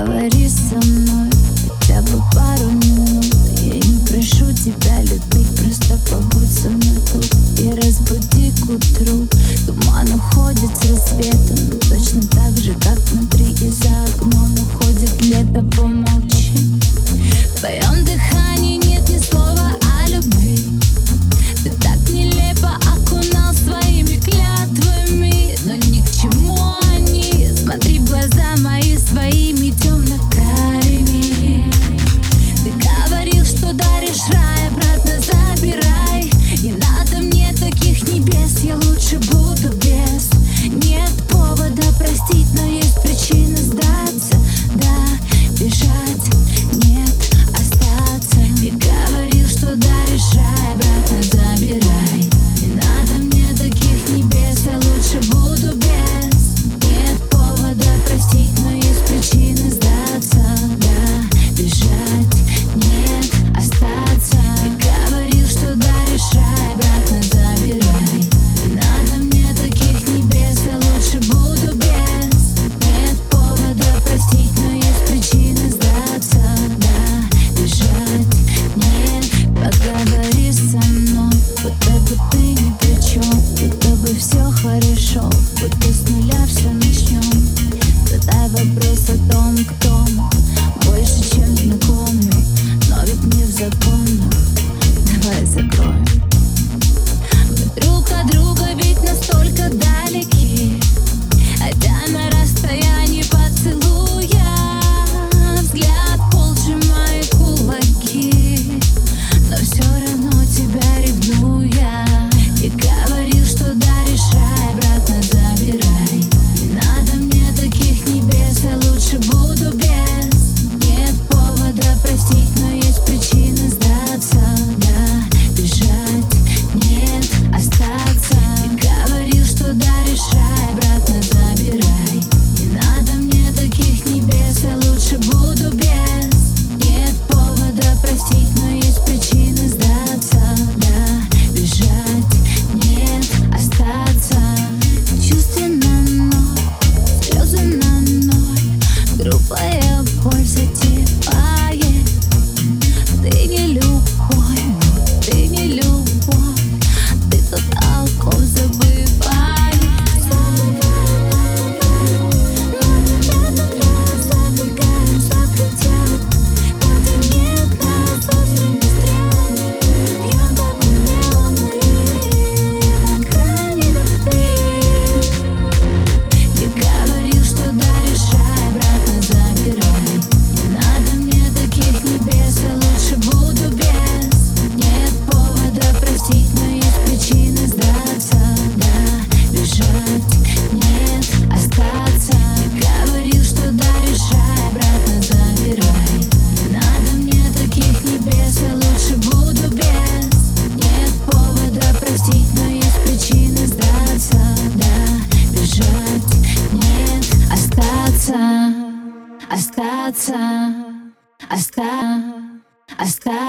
Говори со мной хотя бы пару минут. Я не прошу тебя любить, просто побудь со мной тут И разбуди к утру. Туман уходит с рассветом, точно так остаться, остаться, остаться.